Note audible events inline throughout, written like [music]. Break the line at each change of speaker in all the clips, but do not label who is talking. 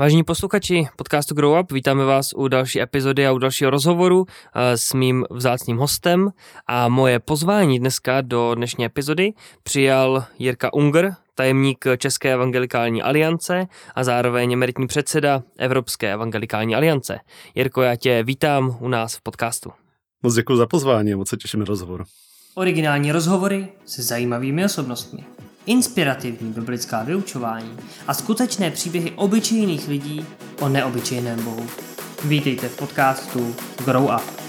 Vážení posluchači podcastu Grow Up, vítáme vás u další epizody a u dalšího rozhovoru eh, s mým vzácným hostem a moje pozvání dneska do dnešní epizody přijal Jirka Unger, tajemník České evangelikální aliance a zároveň emeritní předseda Evropské evangelikální aliance. Jirko, já tě vítám u nás v podcastu.
Moc děkuji za pozvání moc se těším na rozhovor.
Originální rozhovory se zajímavými osobnostmi inspirativní biblická vyučování a skutečné příběhy obyčejných lidí o neobyčejném Bohu. Vítejte v podcastu Grow Up.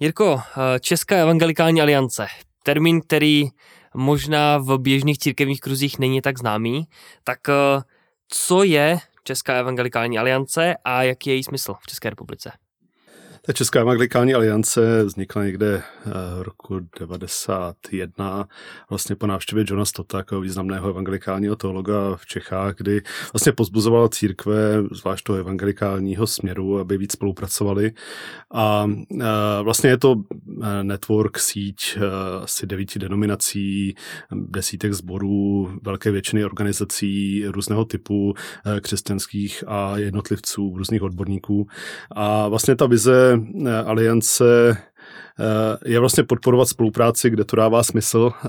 Jirko, Česká evangelikální aliance, termín, který možná v běžných církevních kruzích není tak známý, tak eh, co je Česká evangelikální aliance a jaký je její smysl v České republice?
Ta Česká evangelikální aliance vznikla někde eh, v roku 91, vlastně po návštěvě Johna Stota, jako významného evangelikálního teologa v Čechách, kdy vlastně pozbuzovala církve, zvlášť toho evangelikálního směru, aby víc spolupracovali. A eh, vlastně je to eh, network, síť asi devíti denominací, desítek sborů, velké většiny organizací různého typu, křesťanských a jednotlivců, různých odborníků. A vlastně ta vize aliance je vlastně podporovat spolupráci, kde to dává smysl eh,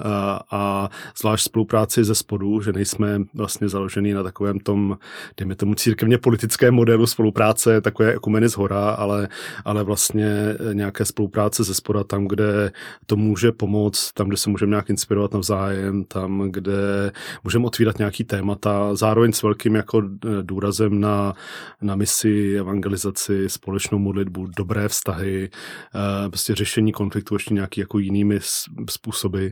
a zvlášť spolupráci ze spodu, že nejsme vlastně založený na takovém tom, dejme tomu církevně politickém modelu spolupráce, takové ekumeny z hora, ale, ale vlastně nějaké spolupráce ze spoda tam, kde to může pomoct, tam, kde se můžeme nějak inspirovat navzájem, tam, kde můžeme otvírat nějaký témata, zároveň s velkým jako eh, důrazem na, na misi, evangelizaci, společnou modlitbu, dobré vztahy, prostě řešení řešení konfliktu ještě nějaký jako jinými způsoby.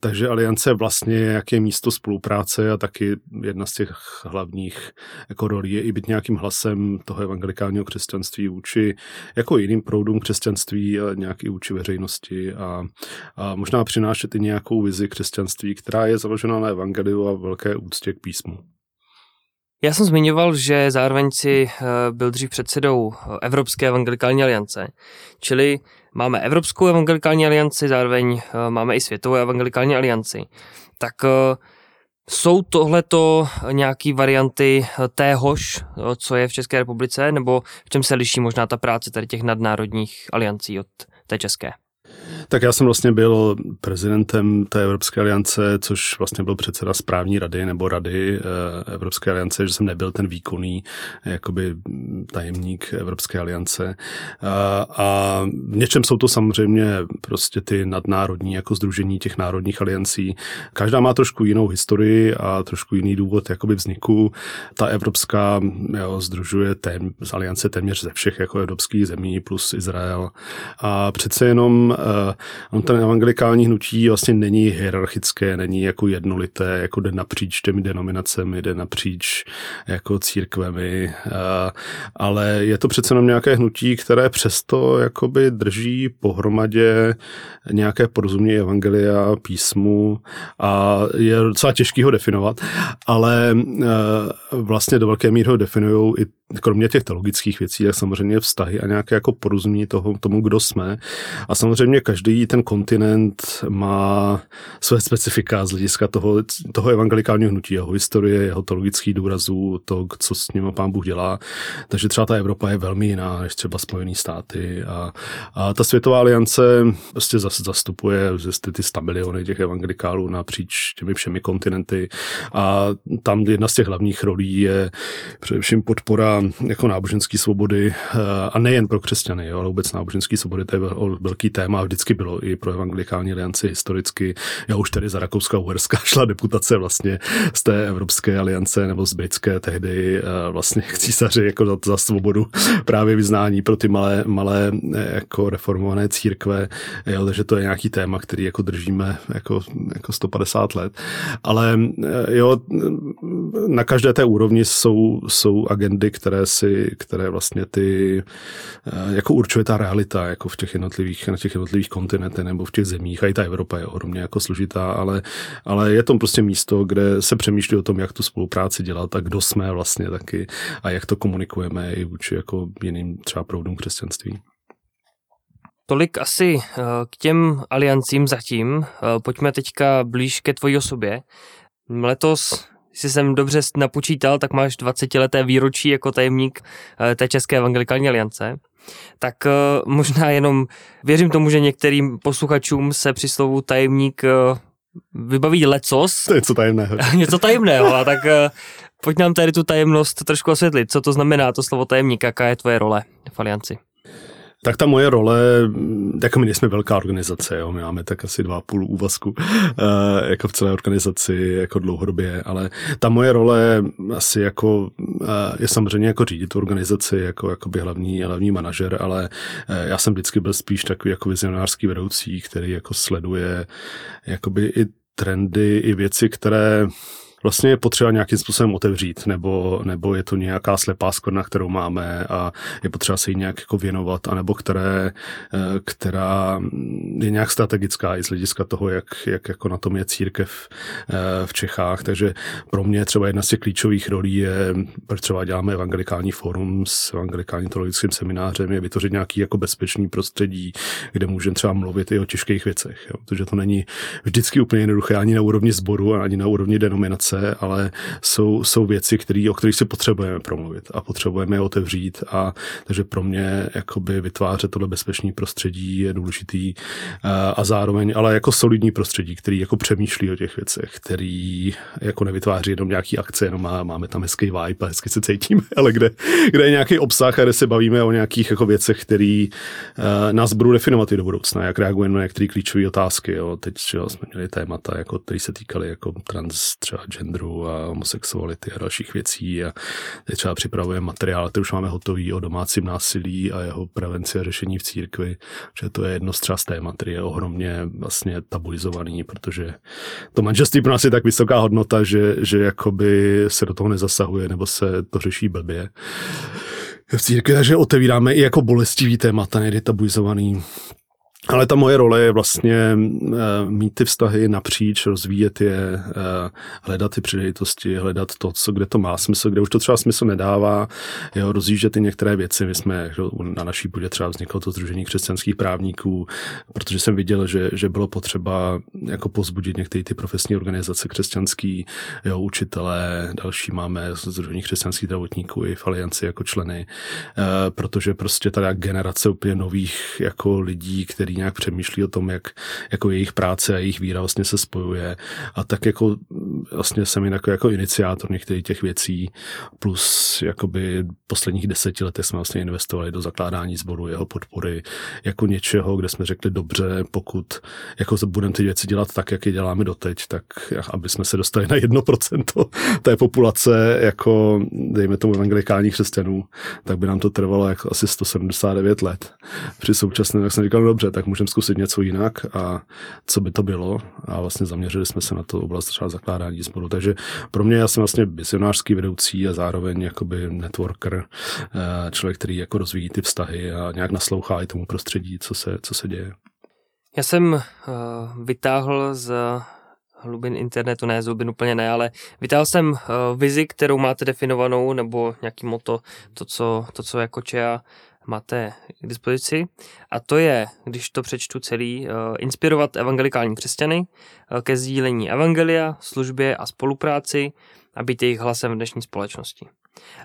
Takže aliance vlastně jaké místo spolupráce a taky jedna z těch hlavních jako rolí je i být nějakým hlasem toho evangelikálního křesťanství vůči jako jiným proudům křesťanství, ale nějak i vůči veřejnosti a, a možná přinášet i nějakou vizi křesťanství, která je založena na evangeliu a velké úctě k písmu.
Já jsem zmiňoval, že zároveň si eh, byl dřív předsedou Evropské evangelikální aliance, čili máme Evropskou evangelikální alianci, zároveň eh, máme i Světovou evangelikální alianci. Tak eh, jsou tohleto nějaké varianty téhož, co je v České republice, nebo v čem se liší možná ta práce tady těch nadnárodních aliancí od té české?
Tak já jsem vlastně byl prezidentem té Evropské aliance, což vlastně byl předseda správní rady nebo rady eh, Evropské aliance, že jsem nebyl ten výkonný jakoby tajemník Evropské aliance. A, a v něčem jsou to samozřejmě prostě ty nadnárodní jako združení těch národních aliancí. Každá má trošku jinou historii a trošku jiný důvod jakoby vzniku. Ta evropská jo, združuje tém, z aliance téměř ze všech jako evropských zemí plus Izrael. A přece jenom on ten evangelikální hnutí vlastně není hierarchické, není jako jednolité, jako jde napříč těmi denominacemi, jde napříč jako církvemi, ale je to přece jenom nějaké hnutí, které přesto jakoby drží pohromadě nějaké porozumění evangelia, písmu a je docela těžký ho definovat, ale vlastně do velké míry ho definují i kromě těch teologických věcí, tak samozřejmě vztahy a nějaké jako porozumění toho, tomu, kdo jsme. A samozřejmě každý ten kontinent má své specifika z hlediska toho, toho evangelikálního hnutí, jeho historie, jeho teologických důrazů, to, co s ním pán Bůh dělá. Takže třeba ta Evropa je velmi jiná než třeba Spojené státy. A, a ta Světová aliance prostě zastupuje zjistě ty 100 miliony těch evangelikálů napříč těmi všemi kontinenty. A tam jedna z těch hlavních rolí je především podpora jako náboženské svobody eh, a nejen pro křesťany, jo, ale vůbec náboženské svobody, to je velký téma, vždycky bylo i pro evangelikální alianci historicky. Já už tady za Rakouska a Uherska [laughs] šla deputace vlastně z té Evropské aliance nebo z britské tehdy eh, vlastně císaři jako za, za svobodu [laughs] právě vyznání pro ty malé, malé eh, jako reformované církve, jo, takže to je nějaký téma, který jako držíme jako, jako 150 let. Ale jo, na každé té úrovni jsou, jsou agendy, které které si, které vlastně ty, eh, jako určuje ta realita, jako v těch jednotlivých, na těch jednotlivých kontinentech nebo v těch zemích, a i ta Evropa je ohromně jako složitá, ale, ale je to prostě místo, kde se přemýšlí o tom, jak tu spolupráci dělat a kdo jsme vlastně taky a jak to komunikujeme i vůči jako jiným třeba proudům křesťanství.
Tolik asi eh, k těm aliancím zatím. Eh, pojďme teďka blíž ke tvojí osobě. Letos, jestli jsem dobře napočítal, tak máš 20-leté výročí jako tajemník eh, té České evangelikální aliance. Tak možná jenom věřím tomu, že některým posluchačům se při slovu tajemník vybaví lecos.
To je něco tajemného. [laughs]
něco tajemného, a tak pojď nám tady tu tajemnost trošku osvětlit. Co to znamená to slovo tajemník, jaká je tvoje role v alianci?
Tak ta moje role, jako my nejsme velká organizace, jo, my máme tak asi dva půl úvazku uh, jako v celé organizaci, jako dlouhodobě, ale ta moje role asi jako uh, je samozřejmě jako řídit organizaci, jako jakoby hlavní, hlavní manažer, ale uh, já jsem vždycky byl spíš takový jako vizionářský vedoucí, který jako sleduje jakoby i trendy, i věci, které vlastně je potřeba nějakým způsobem otevřít, nebo, nebo je to nějaká slepá skvrna, kterou máme a je potřeba se jí nějak jako věnovat, anebo které, eh, která je nějak strategická i z hlediska toho, jak, jak jako na tom je církev eh, v Čechách. Takže pro mě třeba jedna z těch klíčových rolí je, proč třeba děláme evangelikální fórum s evangelikálním teologickým seminářem, je vytvořit nějaký jako bezpečný prostředí, kde můžeme třeba mluvit i o těžkých věcech. Jo? Protože to není vždycky úplně jednoduché ani na úrovni sboru, ani na úrovni denominace práce, ale jsou, jsou věci, který, o kterých si potřebujeme promluvit a potřebujeme je otevřít a takže pro mě jakoby vytvářet tohle bezpečné prostředí je důležitý a, a zároveň, ale jako solidní prostředí, který jako přemýšlí o těch věcech, který jako nevytváří jenom nějaký akce, jenom má, máme tam hezký vibe a hezky se cítíme, [laughs] ale kde, kde je nějaký obsah a kde se bavíme o nějakých jako věcech, který uh, nás budou definovat i do budoucna, jak reagujeme na některé klíčové otázky. Jo. Teď jo, jsme měli témata, jako, které se týkaly jako trans, třeba genderu a homosexuality a dalších věcí a teď třeba připravujeme materiál, který už máme hotový o domácím násilí a jeho prevenci a řešení v církvi, že to je jedno z třeba který je ohromně vlastně tabuizovaný, protože to manželství pro nás je tak vysoká hodnota, že, že jakoby se do toho nezasahuje nebo se to řeší blbě v církvi, takže otevíráme i jako bolestivý témata, nejde tabuizovaný ale ta moje role je vlastně eh, mít ty vztahy napříč, rozvíjet je, eh, hledat ty příležitosti, hledat to, co, kde to má smysl, kde už to třeba smysl nedává, jo, rozjíždět ty některé věci. My jsme na naší půdě třeba vzniklo to Združení křesťanských právníků, protože jsem viděl, že, že bylo potřeba jako pozbudit některé ty profesní organizace křesťanský, jo, učitelé, další máme Združení křesťanských zdravotníků i v Alianci jako členy, eh, protože prostě ta generace úplně nových jako lidí, který nějak přemýšlí o tom, jak jako jejich práce a jejich víra vlastně se spojuje. A tak jako vlastně jsem jako, jako iniciátor některých těch věcí, plus jakoby posledních deseti letech jsme vlastně investovali do zakládání sboru, jeho podpory, jako něčeho, kde jsme řekli dobře, pokud jako budeme ty věci dělat tak, jak je děláme doteď, tak aby jsme se dostali na jedno procento [laughs] té populace, jako dejme tomu evangelikálních křesťanů, tak by nám to trvalo jako asi 179 let. Při současném, jak jsem říkal, no dobře, tak můžeme zkusit něco jinak a co by to bylo. A vlastně zaměřili jsme se na to oblast třeba zakládání sboru. Takže pro mě já jsem vlastně visionářský vedoucí a zároveň jakoby networker, eh, člověk, který jako rozvíjí ty vztahy a nějak naslouchá i tomu prostředí, co se, co se děje.
Já jsem uh, vytáhl z hlubin internetu, ne z hlubin úplně ne, ale vytáhl jsem uh, vizi, kterou máte definovanou, nebo nějaký moto, to, co, to, co jako ČEA máte k dispozici. A to je, když to přečtu celý, uh, inspirovat evangelikální křesťany uh, ke sdílení evangelia, službě a spolupráci a být jejich hlasem v dnešní společnosti.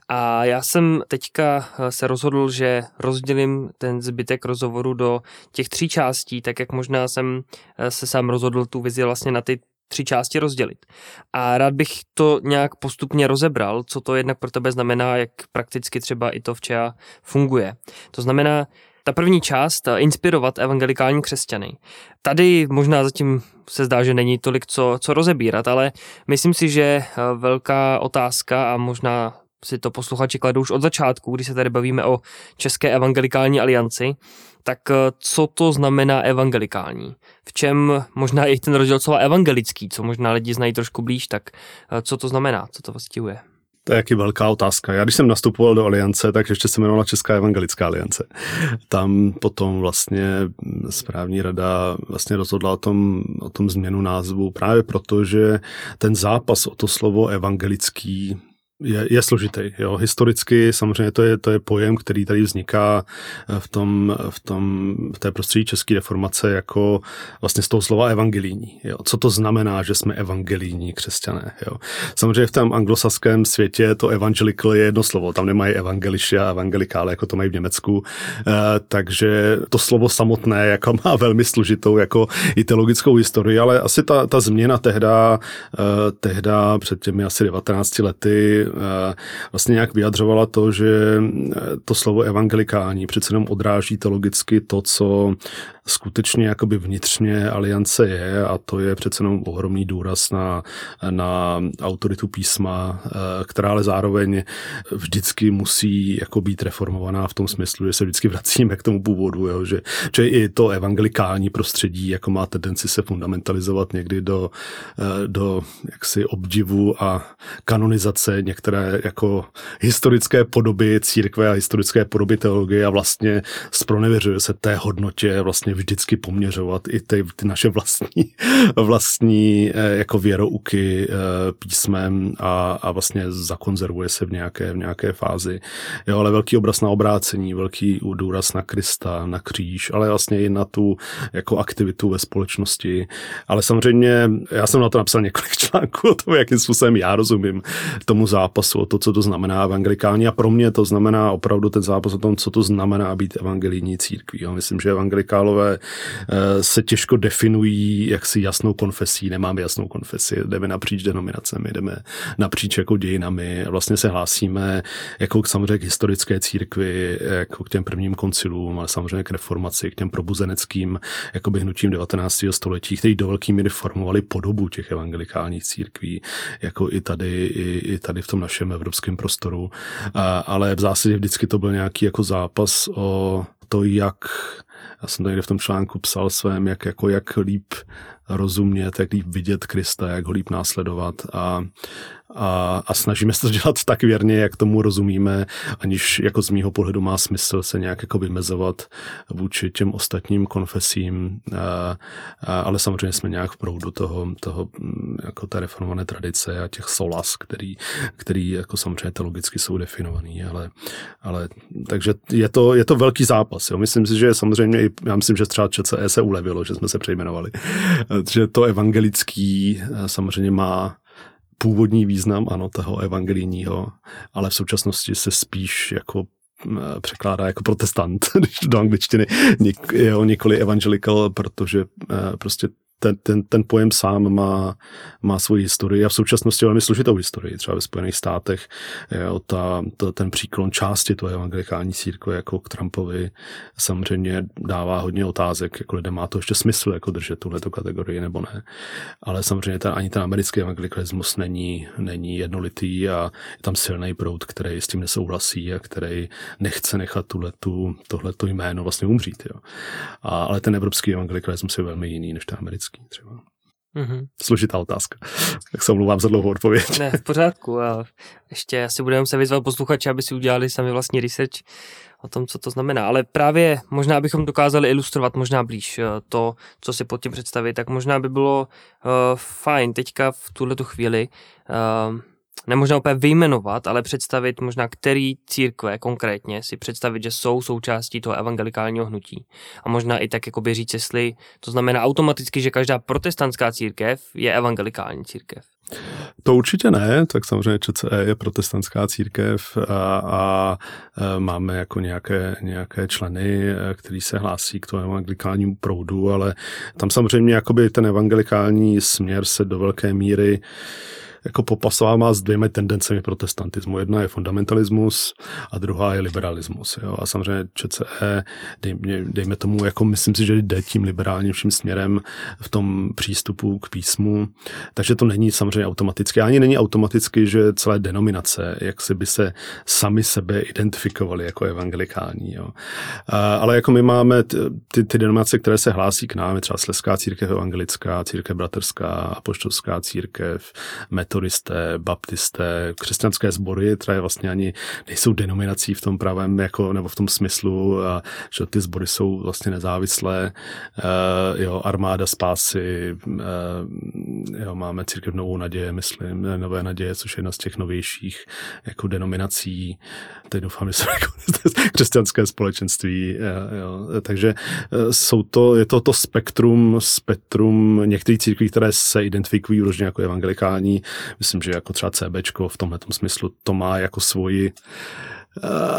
A já jsem teďka eh, se rozhodl, že rozdělím ten zbytek rozhovoru do těch tří částí, tak jak možná jsem se sám rozhodl tu vizi vlastně na ty tři části rozdělit. A rád bych to nějak postupně rozebral, co to jednak pro tebe znamená, jak prakticky třeba i to včera funguje. To znamená, ta první část, inspirovat evangelikální křesťany. Tady možná zatím se zdá, že není tolik co, co rozebírat, ale myslím si, že eh, velká otázka a možná si to posluchači kladou už od začátku, když se tady bavíme o České evangelikální alianci, tak eh, co to znamená evangelikální? V čem možná i ten rozdíl slova evangelický, co možná lidi znají trošku blíž, tak eh, co to znamená, co to vystihuje?
To je jaký velká otázka. Já když jsem nastupoval do aliance, tak ještě se jmenovala Česká evangelická aliance. Tam potom vlastně správní rada vlastně rozhodla o tom, o tom změnu názvu právě proto, že ten zápas o to slovo evangelický je, je složitý. Jo. Historicky samozřejmě to je, to je pojem, který tady vzniká v, tom, v, tom, v té prostředí české reformace jako vlastně z toho slova evangelijní. Jo. Co to znamená, že jsme evangelijní křesťané? Jo. Samozřejmě v tom anglosaském světě to evangelical je jedno slovo. Tam nemají evangeliši a evangelikále, jako to mají v Německu. E, takže to slovo samotné jako má [laughs] velmi složitou jako i teologickou historii, ale asi ta, ta změna tehda, e, tehda před těmi asi 19 lety Vlastně nějak vyjadřovala to, že to slovo evangelikální přece jenom odráží teologicky to, co skutečně jakoby vnitřně aliance je a to je přece jenom ohromný důraz na, na autoritu písma, eh, která ale zároveň vždycky musí jako být reformovaná v tom smyslu, že se vždycky vracíme k tomu původu, jo, že, že i to evangelikální prostředí jako má tendenci se fundamentalizovat někdy do, do jaksi obdivu a kanonizace některé jako historické podoby církve a historické podoby teologie a vlastně spronevěřuje se té hodnotě vlastně vždycky poměřovat i ty, ty naše vlastní, [laughs] vlastní eh, jako věrouky eh, písmem a, a vlastně zakonzervuje se v nějaké, v nějaké fázi. Jo, ale velký obraz na obrácení, velký důraz na Krista, na kříž, ale vlastně i na tu jako aktivitu ve společnosti. Ale samozřejmě, já jsem na to napsal několik [laughs] článků o tom, jakým způsobem já rozumím tomu zápasu, o to, co to znamená evangelikální. A pro mě to znamená opravdu ten zápas o tom, co to znamená být evangelijní církví. Jo. Myslím, že evangelikálové eh, se těžko definují jaksi jasnou konfesí. Nemáme jasnou konfesi, jdeme napříč denominacemi, jdeme napříč jako dějinami. Vlastně se hlásíme jako k samozřejmě k historické církvi, jako k těm prvním koncilům, ale samozřejmě k reformaci, k těm probuzeneckým jakoby hnutím 19. století, který do velké míry formovali podobu těch evangelikálních církví, jako i tady, i, i tady v tom našem evropském prostoru. A, ale v zásadě vždycky to byl nějaký jako zápas o to, jak já jsem tady v tom článku psal svém, jak, jako, jak líp rozumět, jak líp vidět Krista, jak ho líp následovat a, a, a snažíme se to dělat tak věrně, jak tomu rozumíme, aniž jako z mýho pohledu má smysl se nějak jako vymezovat vůči těm ostatním konfesím, a, a, ale samozřejmě jsme nějak v proudu toho, toho jako té reformované tradice a těch solas, který, který jako samozřejmě teologicky jsou definovaný, ale, ale takže je to, je to velký zápas. Jo. Myslím si, že samozřejmě, já myslím, že třeba ČCE se ulevilo, že jsme se přejmenovali. Že to evangelický eh, samozřejmě má původní význam, ano, toho evangelijního, ale v současnosti se spíš jako eh, překládá jako protestant, [laughs] když do angličtiny, jo, nikoli evangelical, protože eh, prostě ten, ten, ten pojem sám má, má svoji historii a v současnosti velmi složitou historii. Třeba ve Spojených státech jo, ta, ta, ten příklon části toho evangelikální církve jako k Trumpovi samozřejmě dává hodně otázek, jako lidem má to ještě smysl jako držet tuhleto kategorii nebo ne. Ale samozřejmě ten, ani ten americký evangelikalismus není, není jednolitý a je tam silný proud, který s tím nesouhlasí a který nechce nechat tuhletu, tohleto jméno vlastně umřít. Jo. A, ale ten evropský evangelikalismus je velmi jiný než ten americký americký třeba. Mm-hmm. Složitá otázka. Tak se omlouvám za dlouhou odpověď.
Ne, v pořádku. A ještě asi budeme se vyzvat posluchače, aby si udělali sami vlastní research o tom, co to znamená. Ale právě možná bychom dokázali ilustrovat možná blíž eh, to, co si pod tím představit, tak možná by bylo uh, fajn teďka v tuhle chvíli uh, nemožná úplně vyjmenovat, ale představit možná, který církve konkrétně si představit, že jsou součástí toho evangelikálního hnutí. A možná i tak jakoby říct, jestli to znamená automaticky, že každá protestantská církev je evangelikální církev.
To určitě ne, tak samozřejmě ČCE je protestantská církev a, a e, máme jako nějaké, nějaké členy, e, kteří se hlásí k tomu evangelikálnímu proudu, ale tam samozřejmě jakoby ten evangelikální směr se do velké míry jako popasovává s dvěma tendencemi protestantismu. Jedna je fundamentalismus a druhá je liberalismus. Jo? A samozřejmě ČCE, dejme, dejme tomu, jako myslím si, že jde tím liberálnějším směrem v tom přístupu k písmu. Takže to není samozřejmě automaticky. Ani není automaticky, že celé denominace, jak si by se sami sebe identifikovali jako evangelikální. Jo? A, ale jako my máme ty, ty denominace, které se hlásí k nám, třeba Sleská církev evangelická, církev bratrská, apoštolská církev, metod metodisté, baptisté, křesťanské sbory, které vlastně ani nejsou denominací v tom pravém, jako, nebo v tom smyslu, a, že ty sbory jsou vlastně nezávislé, uh, jo, armáda spásy, uh, jo, máme církev Novou naděje, myslím, Nové naděje, což je jedna z těch novějších jako denominací, teď doufám, že jsou jako [laughs] křesťanské společenství, jo, takže jsou to, je to to spektrum, spektrum některých církví, které se identifikují různě jako evangelikální. Myslím, že jako třeba CBčko v tomhle smyslu to má jako svoji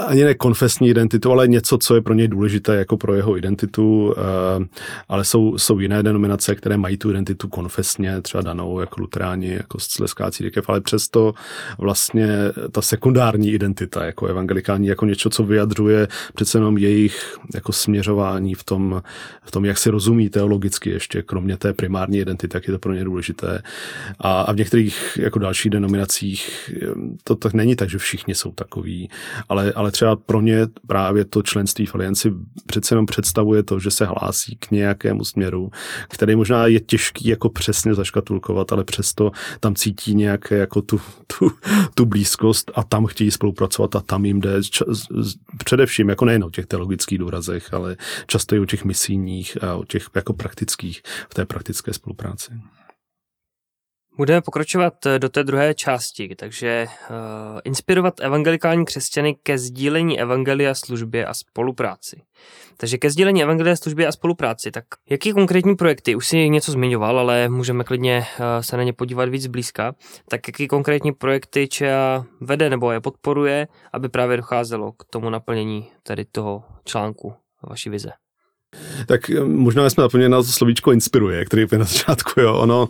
ani ne konfesní identitu, ale něco, co je pro něj důležité jako pro jeho identitu, eh, ale jsou, jsou jiné denominace, které mají tu identitu konfesně, třeba danou jako luteráni, jako sleská církev, ale přesto vlastně ta sekundární identita jako evangelikální, jako něco, co vyjadřuje přece jenom jejich jako směřování v tom, v tom, jak si rozumí teologicky ještě, kromě té primární identity, tak je to pro ně důležité. A, a v některých jako dalších denominacích eh, to tak není tak, že všichni jsou takový ale, ale třeba pro ně právě to členství v alianci přece jenom představuje to, že se hlásí k nějakému směru, který možná je těžký jako přesně zaškatulkovat, ale přesto tam cítí nějaké jako tu, tu, tu blízkost a tam chtějí spolupracovat a tam jim jde především jako nejen o těch teologických důrazech, ale často i o těch misijních a o těch jako praktických v té praktické spolupráci.
Budeme pokračovat eh, do té druhé části, takže uh, inspirovat evangelikální křesťany ke sdílení evangelia, službě a spolupráci. Takže ke sdílení evangelia, službě a spolupráci. Tak jaký konkrétní projekty? Už si něco zmiňoval, ale můžeme klidně uh, se na ně podívat víc blízka. Tak jaký konkrétní projekty ČEA vede nebo je podporuje, aby právě docházelo k tomu naplnění tady toho článku vaší vize?
Tak eh, možná jsme zapomněli na to slovíčko inspiruje, který je na začátku, jo. Ono,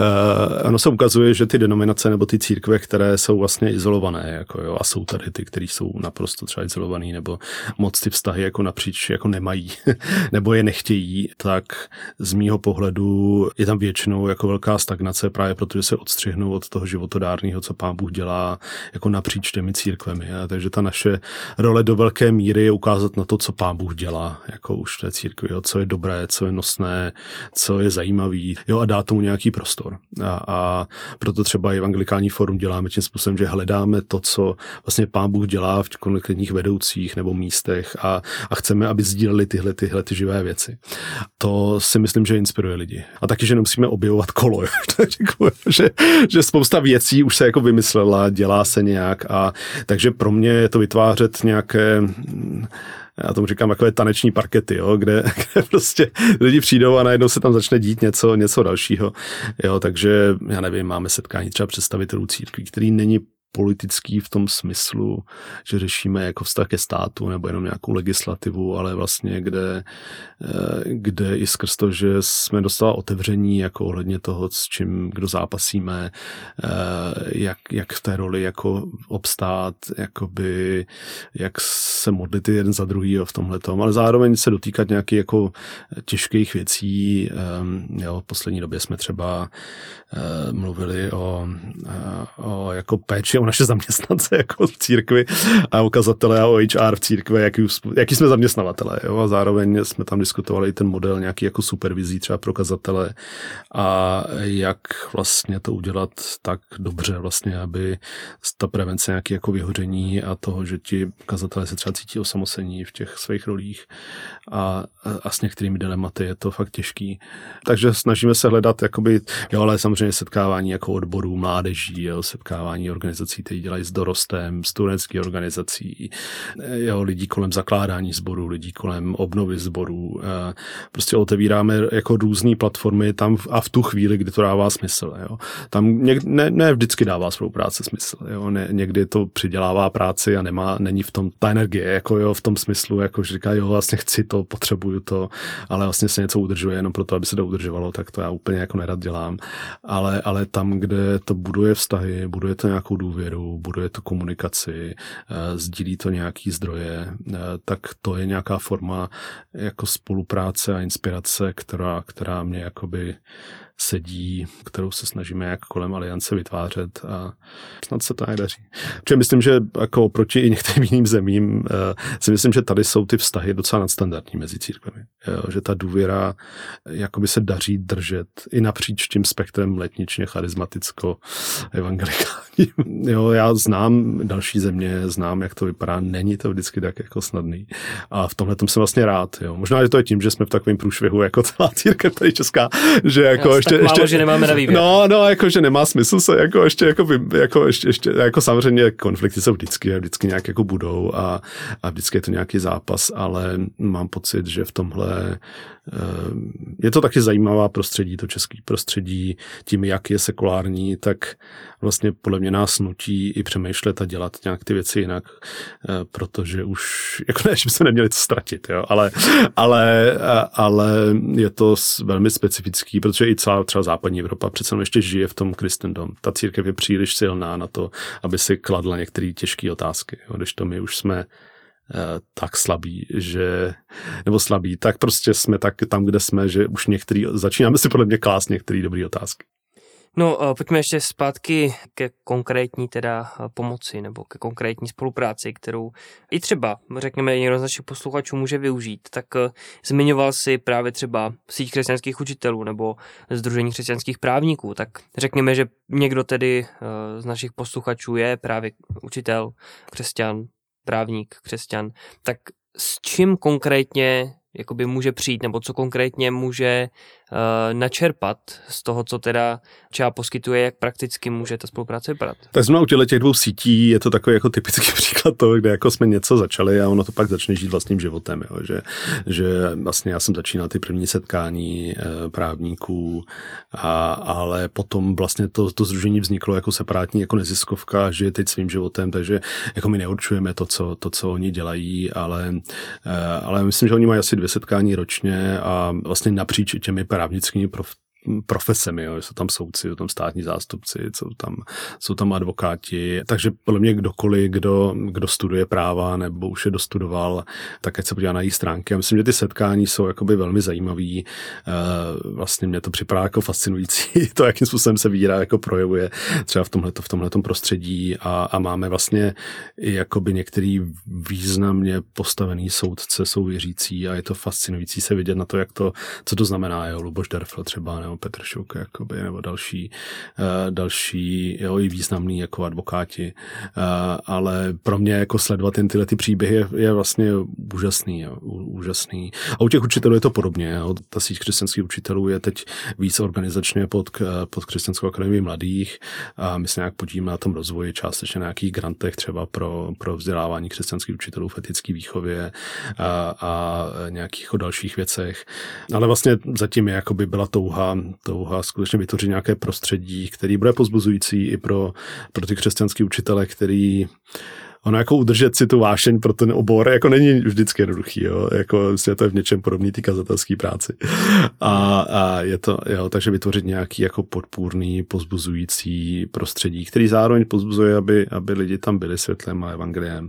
uh, ono se ukazuje, že ty denominace nebo ty církve, které jsou vlastně izolované, jako jo, a jsou tady ty, které jsou naprosto třeba izolované, nebo moc ty vztahy jako napříč jako nemají, [laughs] nebo je nechtějí, tak z mýho pohledu je tam většinou jako velká stagnace právě protože se odstřihnou od toho životodárného, co pán Bůh dělá jako napříč těmi církvemi. A takže ta naše role do velké míry je ukázat na to, co pán Bůh dělá, jako už v církvi, jo, co je dobré, co je nosné, co je zajímavý, jo, a dá tomu nějaký prostor. A, a proto třeba evangelikální forum děláme tím způsobem, že hledáme to, co vlastně pán Bůh dělá v konkrétních vedoucích nebo místech a, a chceme, aby sdíleli tyhle, tyhle ty živé věci. To si myslím, že inspiruje lidi. A taky, že nemusíme objevovat kolo, [laughs] že, že spousta věcí už se jako vymyslela, dělá se nějak a takže pro mě je to vytvářet nějaké já tomu říkám takové taneční parkety, jo, kde, [laughs] kde prostě lidi přijdou a najednou se tam začne dít něco, něco dalšího. Jo, takže já nevím, máme setkání třeba představitelů církví, který není politický v tom smyslu, že řešíme jako vztah ke státu nebo jenom nějakou legislativu, ale vlastně kde, eh, kde i skrz to, že jsme dostali otevření jako ohledně toho, s čím, kdo zápasíme, eh, jak, jak v té roli jako obstát, jakoby, jak se modlit jeden za druhý v tomhle tom, ale zároveň se dotýkat nějakých jako těžkých věcí. Ehm, jo, v poslední době jsme třeba eh, mluvili o, o jako péči o naše zaměstnance [laughs] jako v církvi a ukazatele a o HR v církvi, jaký, jaký jsme zaměstnavatele. Jo? A zároveň jsme tam diskutovali ten model nějaký jako supervizí třeba pro kazatele a jak vlastně to udělat tak dobře vlastně, aby ta prevence nějaký jako vyhoření a toho, že ti kazatelé se třeba cítí osamocení v těch svých rolích a, a s některými dilematy je to fakt těžký. Takže snažíme se hledat jakoby, jo, ale samozřejmě setkávání jako odborů, mládeží, jo, setkávání organizací organizací, které dělají s dorostem, studentských organizací, jo, lidí kolem zakládání sborů, lidí kolem obnovy sborů. Prostě otevíráme jako různé platformy tam a v tu chvíli, kdy to dává smysl. Jo. Tam něk, ne, ne, vždycky dává spolupráce smysl. Jo. Ne, někdy to přidělává práci a nemá, není v tom ta energie, jako jo, v tom smyslu, jako že říká, jo, vlastně chci to, potřebuju to, ale vlastně se něco udržuje jenom proto, aby se to udržovalo, tak to já úplně jako nerad dělám. Ale, ale tam, kde to buduje vztahy, buduje to nějakou důvěru, důvěru, buduje to komunikaci, eh, sdílí to nějaký zdroje, eh, tak to je nějaká forma jako spolupráce a inspirace, která, která mě jakoby sedí, kterou se snažíme jak kolem aliance vytvářet a snad se to nedaří. Protože myslím, že jako oproti i některým jiným zemím si myslím, že tady jsou ty vztahy docela nadstandardní mezi církvemi. Že ta důvěra jakoby se daří držet i napříč tím spektrem letničně charizmaticko evangelikální. [laughs] Jo, já znám další země, znám, jak to vypadá, není to vždycky tak jako snadný. A v tomhle jsem vlastně rád. Jo. Možná, že to je tím, že jsme v takovém průšvihu jako celá církev tady česká, že jako ještě,
tak málo,
ještě,
že nemáme na výběr.
No, no, jako, že nemá smysl se jako ještě, jako, jako, ještě, ještě, jako samozřejmě konflikty jsou vždycky, vždycky nějak jako budou a, a vždycky je to nějaký zápas, ale mám pocit, že v tomhle eh, je to taky zajímavá prostředí, to české prostředí, tím, jak je sekulární, tak vlastně podle mě nás nutí i přemýšlet a dělat nějak ty věci jinak, eh, protože už, [laughs] jako ne, že bychom neměli co ztratit, jo, ale, ale, ale je to velmi specifický, protože i celá třeba západní Evropa přece ještě žije v tom kristendom. Ta církev je příliš silná na to, aby si kladla některé těžké otázky, jo, když to my už jsme tak slabí, že, nebo slabí, tak prostě jsme tak tam, kde jsme, že už některý, začínáme si podle mě klást některé dobré otázky.
No, pojďme ještě zpátky ke konkrétní teda pomoci nebo ke konkrétní spolupráci, kterou i třeba, řekněme, někdo z našich posluchačů může využít. Tak zmiňoval si právě třeba síť křesťanských učitelů nebo Združení křesťanských právníků. Tak řekněme, že někdo tedy z našich posluchačů je právě učitel, křesťan, právník, křesťan, tak s čím konkrétně jakoby může přijít, nebo co konkrétně může uh, načerpat z toho, co teda třeba poskytuje, jak prakticky může ta spolupráce vypadat.
Tak zrovna u těchto těch dvou sítí je to takový jako typický [laughs] příklad toho, kde jako jsme něco začali a ono to pak začne žít vlastním životem, jo? Že, že vlastně já jsem začínal ty první setkání e, právníků, a, ale potom vlastně to, to združení vzniklo jako separátní jako neziskovka, žije teď svým životem, takže jako my neurčujeme to, co, to, co oni dělají, ale, e, ale myslím, že oni mají asi dvě setkání ročně a vlastně napříč těmi právnickými prof, profesemi, jo. jsou tam soudci, jsou tam státní zástupci, jsou tam, jsou tam advokáti, takže podle mě kdokoliv, kdo, kdo studuje práva nebo už je dostudoval, tak ať se podívá na její stránky. Já myslím, že ty setkání jsou jakoby velmi zajímavý. Eh, vlastně mě to připadá jako fascinující, [laughs] to, jakým způsobem se víra jako projevuje třeba v tomhleto, v tomhletom prostředí a, a máme vlastně jakoby některý významně postavený soudce jsou věřící a je to fascinující se vidět na to, jak to, co to znamená, jo, Luboš Derfl třeba, nebo Petr Šuk, jakoby, nebo další, uh, další jo, i významný jako advokáti. Uh, ale pro mě jako sledovat jen tyhle ty příběhy je, je vlastně úžasný, jo, úžasný. A u těch učitelů je to podobně. Jo. Ta síť křesťanských učitelů je teď víc organizačně pod, pod Křesťanskou akademii mladých a my se nějak podíváme na tom rozvoji, částečně na nějakých grantech třeba pro, pro vzdělávání křesťanských učitelů v etické výchově a, a nějakých dalších věcech. Ale vlastně zatím je jako by byla touha touha skutečně vytvořit nějaké prostředí, který bude pozbuzující i pro, pro ty křesťanské učitele, který ono jako udržet si tu vášeň pro ten obor jako není vždycky jednoduchý, jo? jako vlastně to je v něčem podobný ty kazatelské práci. A, a, je to, jo, takže vytvořit nějaký jako podpůrný, pozbuzující prostředí, který zároveň pozbuzuje, aby, aby lidi tam byli světlem a evangeliem.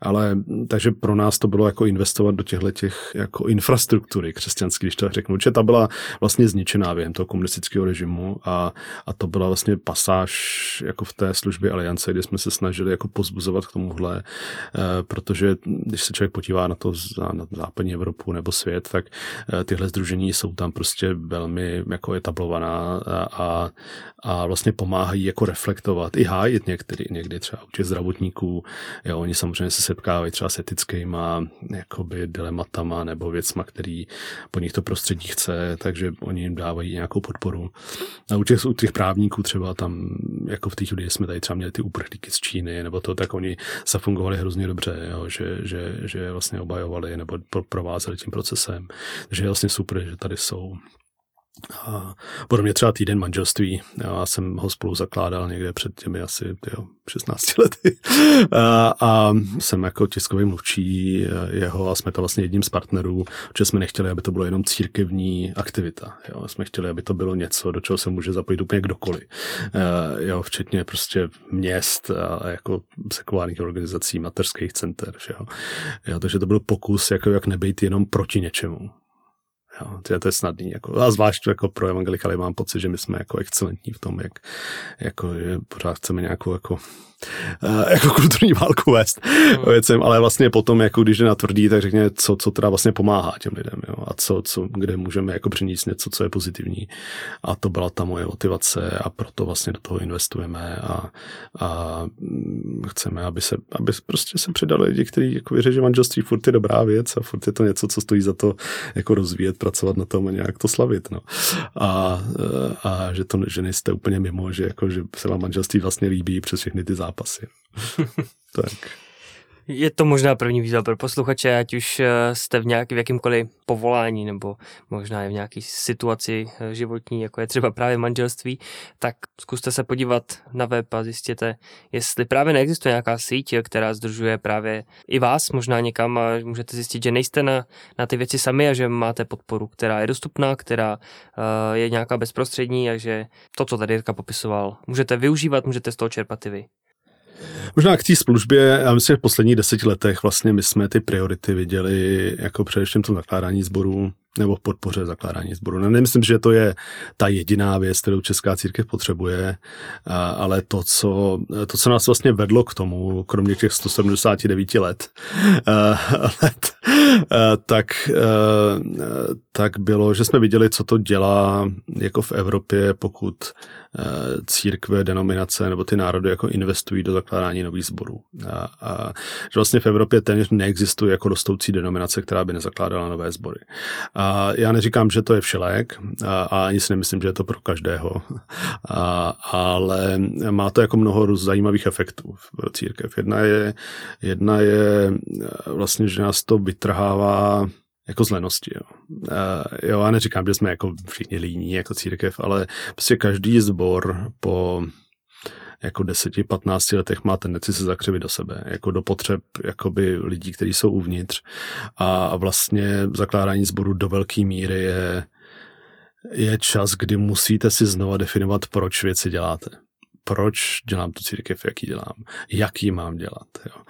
Ale takže pro nás to bylo jako investovat do těchto těch jako infrastruktury křesťanské, když to řeknu, že ta byla vlastně zničená během toho komunistického režimu a, a to byla vlastně pasáž jako v té službě Aliance, kde jsme se snažili jako pozbuzovat k tomu tomuhle, eh, protože když se člověk podívá na to na západní Evropu nebo svět, tak eh, tyhle združení jsou tam prostě velmi jako etablovaná a, a vlastně pomáhají jako reflektovat i hájit některý, někdy třeba u těch zdravotníků. Jo, oni samozřejmě se setkávají třeba s etickýma jakoby dilematama nebo věcma, který po nich to prostředí chce, takže oni jim dávají nějakou podporu. A u těch, u těch právníků třeba tam, jako v těch lidí jsme tady třeba měli ty uprchlíky z Číny nebo to, tak oni zafungovali hrozně dobře, jo, že, že, že vlastně obajovali nebo provázeli tím procesem. Takže je vlastně super, že tady jsou. Podobně třeba týden manželství. Já jsem ho spolu zakládal někde před těmi asi tyjo, 16 lety. [laughs] A, a jsem jako tiskový mluvčí jeho a jsme to vlastně jedním z partnerů, že jsme nechtěli, aby to bylo jenom církevní aktivita. Jo. Jsme chtěli, aby to bylo něco, do čeho se může zapojit úplně kdokoliv. Jo, včetně prostě měst a jako sekulárních organizací, mateřských center. Jo. Jo, takže to byl pokus, jako jak nebejt jenom proti něčemu Jo, to, je, to je snadný. Jako, a zvlášť jako pro evangelikaly mám pocit, že my jsme jako excelentní v tom, jak jako, že pořád chceme nějakou jako uh, jako kulturní válku vést no. věcem, ale vlastně potom, jako když je na tvrdý, tak řekně, co, co teda vlastně pomáhá těm lidem, jo, a co, co, kde můžeme jako přinést něco, co je pozitivní. A to byla ta moje motivace a proto vlastně do toho investujeme a, a mm, chceme, aby se, aby prostě se přidali lidi, kteří jako věří, že manželství furt je dobrá věc a furt je to něco, co stojí za to jako rozvíjet, pracovat na tom a nějak to slavit. No. A, a že to, že nejste úplně mimo, že, jako, že se vám manželství vlastně líbí přes všechny ty zápasy. [laughs] tak.
Je to možná první výzva pro posluchače, ať už eh, jste v, nějak, v jakýmkoliv povolání nebo možná i v nějaké situaci eh, životní, jako je třeba právě manželství, tak zkuste se podívat na web a zjistěte, jestli právě neexistuje nějaká síť, která združuje právě i vás možná někam a můžete zjistit, že nejste na, na ty věci sami a že máte podporu, která je dostupná, která uh, je nějaká bezprostřední a že to, co tady Jirka popisoval, můžete využívat, můžete z toho čerpat i vy.
Možná k té službě, já myslím, že v posledních deseti letech vlastně my jsme ty priority viděli jako především to zakládání sborů nebo v podpoře zakládání sboru. No, nemyslím, že to je ta jediná věc, kterou Česká církev potřebuje, ale to co, to, co nás vlastně vedlo k tomu, kromě těch 179 let, [laughs] let tak, tak bylo, že jsme viděli, co to dělá jako v Evropě, pokud církve, denominace nebo ty národy jako investují do zakládání nových sborů. A, a že vlastně v Evropě téměř neexistuje jako rostoucí denominace, která by nezakládala nové sbory. A já neříkám, že to je všelék a, a ani si nemyslím, že je to pro každého, a, ale má to jako mnoho zajímavých efektů v církev. Jedna je, jedna je vlastně, že nás to vytrhává jako z lenosti. Jo. Uh, jo, já neříkám, že jsme jako všichni líní jako církev, ale prostě každý sbor po jako 10-15 letech má tendenci se zakřivit do sebe, jako do potřeb jakoby lidí, kteří jsou uvnitř a vlastně zakládání sboru do velké míry je, je čas, kdy musíte si znova definovat, proč věci děláte proč dělám tu církev, jaký dělám, jaký mám dělat. Jo.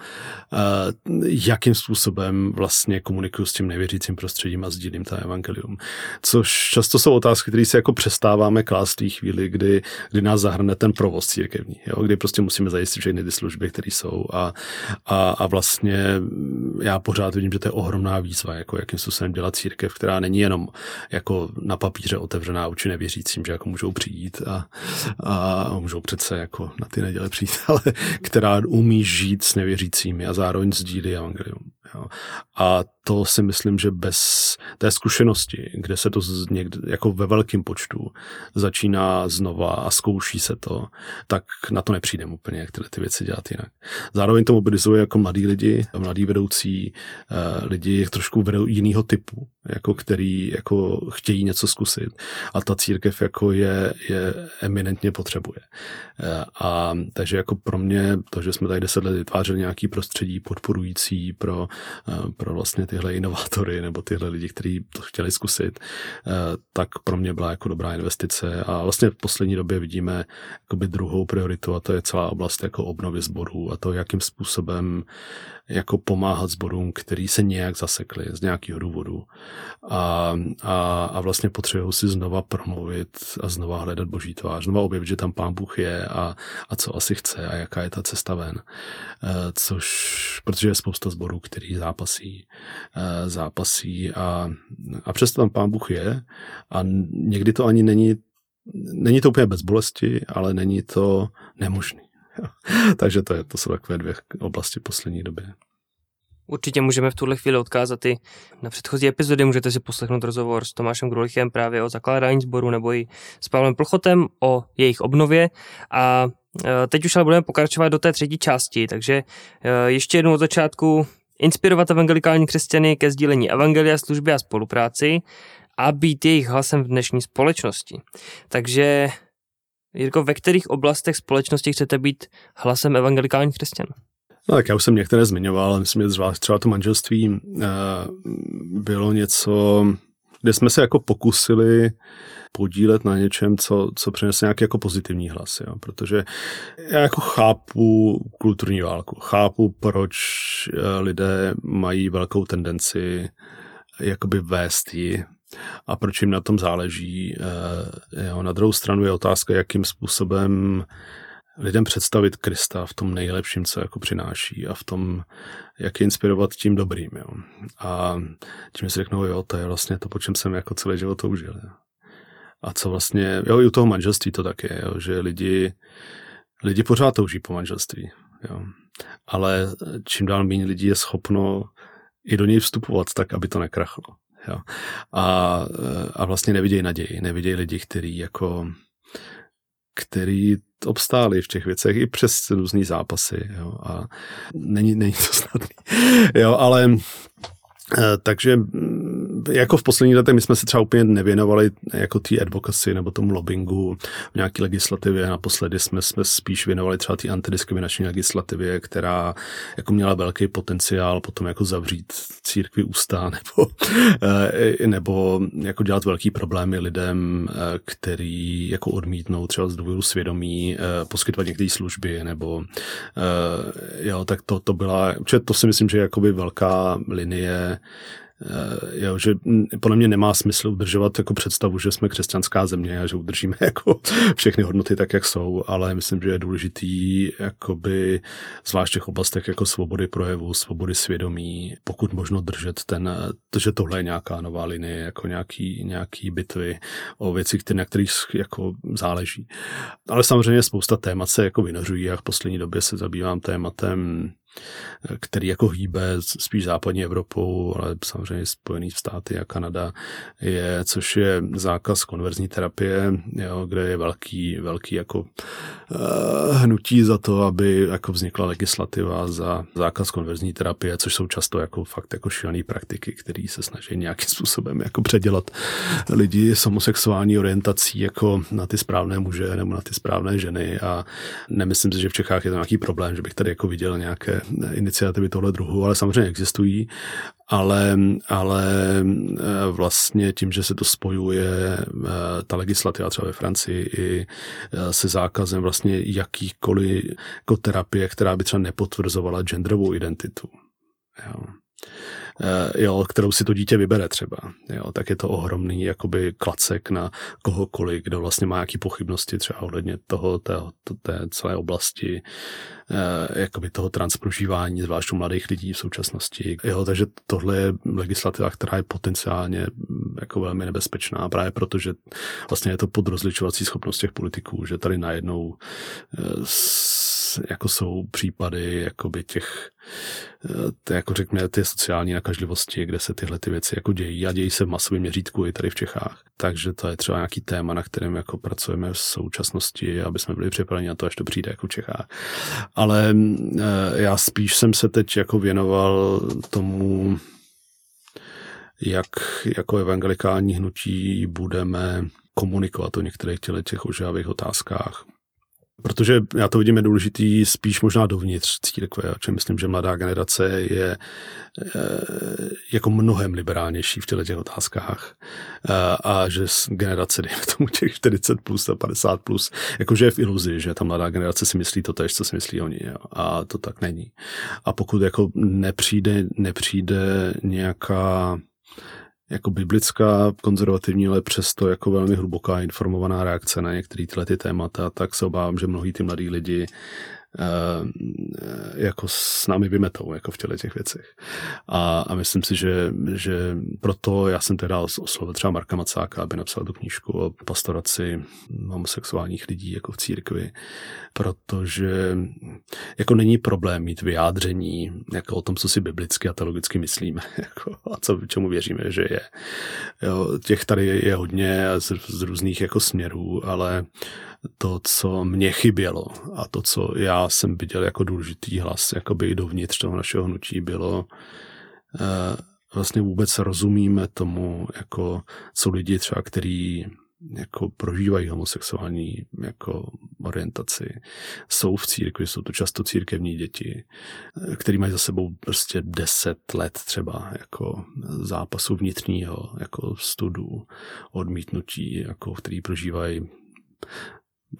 Jakým způsobem vlastně komunikuju s tím nevěřícím prostředím a sdílím ta evangelium. Což často jsou otázky, které si jako přestáváme klást v té chvíli, kdy, kdy nás zahrne ten provoz církevní, jo, kdy prostě musíme zajistit všechny ty služby, které jsou a, a, a vlastně já pořád vidím, že to je ohromná výzva, jako jakým způsobem dělat církev, která není jenom jako na papíře otevřená oči nevěřícím, že jako můžou přijít a, a můžou přece se jako na ty neděle přijít, [laughs] ale která umí žít s nevěřícími a zároveň sdílí evangelium. Jo. A to si myslím, že bez té zkušenosti, kde se to někde, jako ve velkém počtu začíná znova a zkouší se to, tak na to nepřijdeme úplně, jak tyhle ty věci dělat jinak. Zároveň to mobilizuje jako mladí lidi, mladí vedoucí uh, lidi trošku vedou jiného typu, jako který jako chtějí něco zkusit a ta církev jako je, je eminentně potřebuje. Uh, a takže jako pro mě to, že jsme tady deset let vytvářeli nějaký prostředí podporující pro Eh, pro vlastně tyhle inovátory nebo tyhle lidi, kteří to chtěli zkusit, eh, tak pro mě byla jako dobrá investice. A vlastně v poslední době vidíme jakoby druhou prioritu a to je celá oblast jako obnovy sborů a to, jakým způsobem jako pomáhat sborům, který se nějak zasekli z nějakého důvodu a, a, a vlastně potřebují si znova promluvit a znova hledat boží tvář, znova objevit, že tam pán Bůh je a, a co asi chce a jaká je ta cesta ven. E, což, protože je spousta sborů, který zápasí, e, zápasí a, a přesto tam pán Bůh je a někdy to ani není Není to úplně bez bolesti, ale není to nemožný. [laughs] Takže to, je, to jsou takové dvě oblasti poslední doby.
Určitě můžeme v tuhle chvíli odkázat i na předchozí epizody. Můžete si poslechnout rozhovor s Tomášem Grulichem právě o zakládání sboru nebo i s Pavlem Plchotem o jejich obnově. A e, teď už ale budeme pokračovat do té třetí části, takže e, ještě jednou od začátku inspirovat evangelikální křesťany ke sdílení evangelia, služby a spolupráci a být jejich hlasem v dnešní společnosti. Takže Jirko, ve kterých oblastech společnosti chcete být hlasem evangelikálních křesťanů?
No tak já už jsem některé zmiňoval, myslím, že třeba to manželství uh, bylo něco, kde jsme se jako pokusili podílet na něčem, co, co přinese nějaký jako pozitivní hlas, jo? protože já jako chápu kulturní válku, chápu, proč eh, lidé mají velkou tendenci jakoby vést ji a proč jim na tom záleží. Eh, jo, na druhou stranu je otázka, jakým způsobem lidem představit Krista v tom nejlepším, co jako přináší a v tom, jak je inspirovat tím dobrým. Jo. A tím si řeknou, jo, to je vlastně to, po čem jsem jako celý život toužil. Jo. A co vlastně, jo, i u toho manželství to tak je, jo, že lidi, lidi pořád touží po manželství. Jo. Ale čím dál méně lidí je schopno i do něj vstupovat tak, aby to nekrachlo. Jo. A, a vlastně nevidějí naději, nevidějí lidi, kteří jako který obstáli v těch věcech i přes různý zápasy. Jo, a není, není to snadný. Jo, ale Eh, takže mm, jako v posledních letech my jsme se třeba úplně nevěnovali jako té advocacy nebo tomu lobbingu v nějaké legislativě. Naposledy jsme, jsme spíš věnovali třeba té antidiskriminační legislativě, která jako měla velký potenciál potom jako zavřít církvi ústa [laughs] nebo, eh, nebo jako dělat velký problémy lidem, eh, který jako odmítnou třeba z důvodu svědomí poskytovat některé služby nebo jo, tak to, to byla, to si myslím, že je jakoby velká linie Eh, jo, že podle mě nemá smysl udržovat jako představu, že jsme křesťanská země a že udržíme [laughs] jako všechny hodnoty tak, jak jsou, ale myslím, že je důležitý jakoby zvlášť v těch oblastech jako svobody projevu, svobody svědomí, pokud možno držet ten, že tohle je nějaká nová linie, jako nějaký, nějaký bitvy o věci, které, na kterých jako záleží. Ale samozřejmě spousta témat se jako vynořují a v poslední době se zabývám tématem který jako hýbe spíš západní Evropou, ale samozřejmě Spojený státy a Kanada, je, což je zákaz konverzní terapie, jo, kde je velký, velký jako uh, hnutí za to, aby jako vznikla legislativa za zákaz konverzní terapie, což jsou často jako fakt jako šílené praktiky, které se snaží nějakým způsobem jako předělat lidi s homosexuální orientací jako na ty správné muže nebo na ty správné ženy. A nemyslím si, že v Čechách je to nějaký problém, že bych tady jako viděl nějaké iniciativy tohle druhu, ale samozřejmě existují, ale, ale eh, vlastně tím, že se to spojuje eh, ta legislativa třeba ve Francii i eh, se zákazem vlastně jakýkoliv jako terapie, která by třeba nepotvrzovala genderovou identitu. Jo. Eh, jo, kterou si to dítě vybere třeba, jo, tak je to ohromný jakoby klacek na kohokoliv, kdo vlastně má nějaké pochybnosti třeba ohledně toho, té, té celé oblasti, eh, jakoby toho transprožívání, zvlášť u mladých lidí v současnosti. Jo, takže tohle je legislativa, která je potenciálně mm, jako velmi nebezpečná, právě protože vlastně je to podrozličovací schopnost těch politiků, že tady najednou eh, jako jsou případy jakoby těch, eh, jako řekněme, ty sociální nakažlivosti, kde se tyhle ty věci jako dějí a dějí se v masovém měřítku i tady v Čechách. Takže to je třeba nějaký téma, na kterém jako pracujeme v současnosti, aby jsme byli připraveni na to, až to přijde jako v Čechách. Ale eh, já spíš jsem se teď jako věnoval tomu, jak jako evangelikální hnutí budeme komunikovat o některých těch ožávých otázkách. Protože já to vidím je důležitý spíš možná dovnitř církve, a čem myslím, že mladá generace je e, jako mnohem liberálnější v těchto těch otázkách e, a že generace, dejme tomu těch 40 plus a 50 plus, jakože je v iluzi, že ta mladá generace si myslí to tež, co si myslí oni jo, a to tak není. A pokud jako nepřijde, nepřijde nějaká jako biblická, konzervativní, ale přesto jako velmi hluboká informovaná reakce na některé tyhle ty témata, tak se obávám, že mnohý ty mladí lidi jako s námi vymetou jako v těle těch věcech. A, a myslím si, že, že proto já jsem teda oslovil třeba Marka Macáka, aby napsal tu knížku o pastoraci homosexuálních lidí jako v církvi, protože jako není problém mít vyjádření jako o tom, co si biblicky a teologicky myslíme [laughs] jako, a co, čemu věříme, že je. Jo, těch tady je hodně z, z různých jako směrů, ale to, co mě chybělo a to, co já jsem viděl jako důležitý hlas, jakoby i dovnitř toho našeho hnutí bylo, eh, vlastně vůbec rozumíme tomu, jako co lidi třeba, který jako prožívají homosexuální jako orientaci, jsou v církvi, jsou to často církevní děti, eh, který mají za sebou prostě deset let třeba jako zápasu vnitřního, jako studu, odmítnutí, jako který prožívají